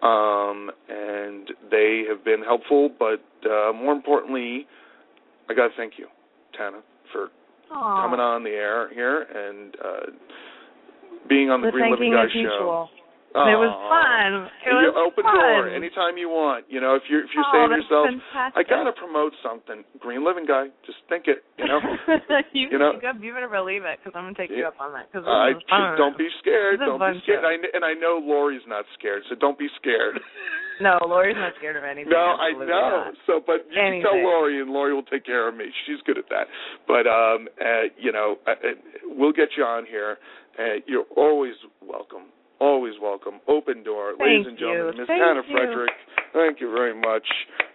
um, and they have been helpful. But uh, more importantly, I got to thank you, Tanna, for Aw. coming on the air here and uh, being on the The Green Living thanking Guy show. mutual. It was fun. It You was open fun. door anytime you want. You know, if you if you're oh, saying to yourself, fantastic. I gotta promote something, Green Living Guy, just think it. You know, you, you know- you, you better believe it because I'm gonna take you Yeah. up on that. Because I just don't be scared. This is a Don't be scared. I, and I know Lori's not scared, so don't be scared. No, Lori's not scared of anything. no, I know. not. So, but you can tell Lori, and Lori will take care of me. She's good at that. But um, uh, you know, uh, uh, we'll get you on here. Uh, you're always welcome. Always welcome. Open door, ladies and gentlemen. Miss Thank Hannah you. Frederick, thank you very much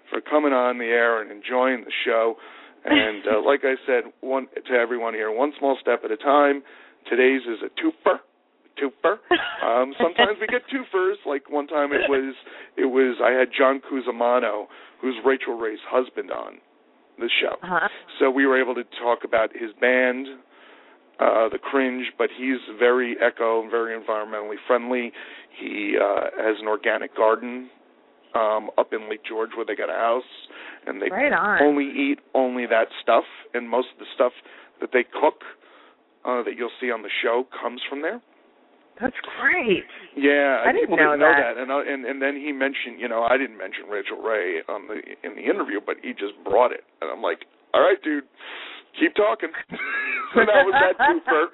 for coming on the air and enjoying the show. And uh, like I said, one to everyone here, one small step at a time. Today's is a twofer. Twofer. Um, sometimes we get twofers. Like one time it was, it was I had John Cusimano, who's Rachael Ray's husband, on the show. Uh-huh. So we were able to talk about his band, uh, The Cringe, but he's very eco and very environmentally friendly. He uh, has an organic garden um, up in Lake George where they got a house, and they Right on. only eat only that stuff, and most of the stuff that they cook uh, that you'll see on the show comes from there. That's great. Yeah, I didn't people know didn't know that. that, and uh, and and then he mentioned, you know, I didn't mention Rachael Ray on the in the interview, but he just brought it, and I'm like, all right, dude, keep talking. so that was that twofer.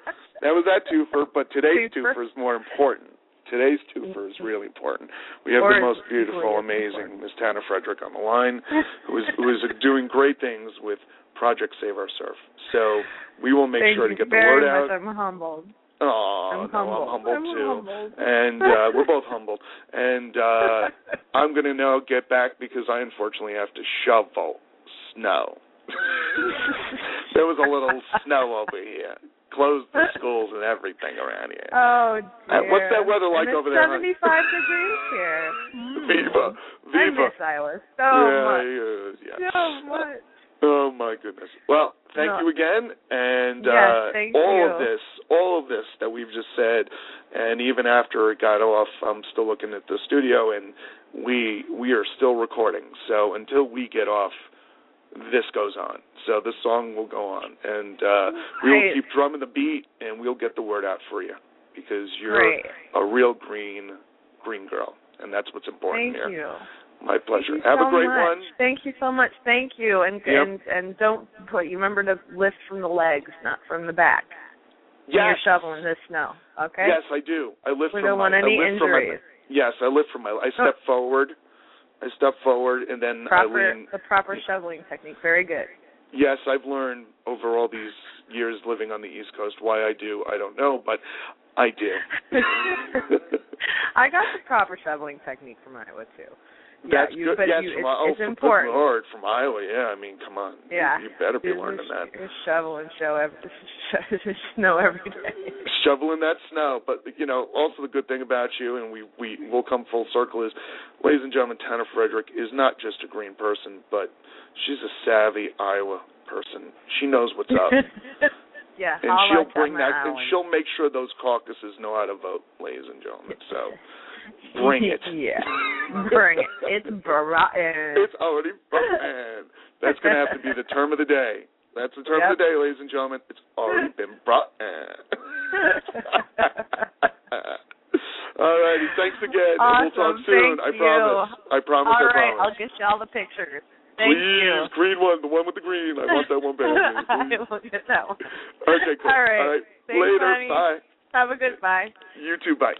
That was that twofer, but today's Twofer. is more important. Today's twofer is really important. We have Or the most beautiful, amazing Miss Tanna Frederick on the line, who is who is doing great things with Project Save Our Surf. So we will make Thank sure to get the word much. out. I'm humbled. Oh, I'm no, humbled. I'm humbled I'm too. humbled. And uh we're both humbled. And uh I'm gonna now get back because I unfortunately have to shovel snow. there was a little snow over here. Closed the schools and everything around here. Oh Uh, dear. what's that weather like over there, hon? 75 degrees here. Mm. Viva, I viva. miss Iowa so yeah, much. yeah. So much. Oh my goodness. Well, thank No. you again, and Yes, uh, all you. of this, all of this that we've just said, and even after it got off, I'm still looking at the studio, and we we are still recording. So until we get off, this goes on. So this song will go on, and uh, we will keep drumming the beat, and we'll get the word out for you because you're Great. a real green green girl, and that's what's important here. Thank here. you. My pleasure. Have so a great much. one. Thank you so much. Thank you. And Yep. and and don't put you remember to lift from the legs, not from the back. When you're shoveling this snow. Okay? Yes, I do. I lift We from don't my, want any I lift from my- injuries. yes, I lift from my. I step forward. I step forward and then Proper I lean. the proper shoveling technique. Very good. Yes, I've learned over all these years living on the East Coast why I do. I don't know, but I do. I got the proper shoveling technique from Iowa too. That's yeah, you, good. Yes, you, from, it's, oh, it's from, important. Lord, from Iowa. Yeah, I mean, come on. Yeah. you, better be learning that. shovel and show every snow every day. shoveling that snow. But you know, also the good thing about you, and we we will come full circle, is, ladies and gentlemen, Tanner Frederick is not just a green person, but she's a savvy Iowa person. She knows what's up, yeah, and holla she'll bring Thelma that, and she'll make sure those caucuses know how to vote, ladies and gentlemen. So bring it. yeah, bring it. It's bra- eh. It's already brought. Eh. That's going to have to be the term of the day. That's the term of the day, ladies and gentlemen. It's already been brought. Eh. All righty. Thanks again. and we'll talk Awesome. soon. Thank I promise. I promise. All I right, promise. I'll get you all the pictures. Thank Please, you. green one, the one with the green. I want that one back. I will get that one. Okay, cool. All right. All right. Thanks, Later. honey. Bye. Have a good bye. You too. Bye.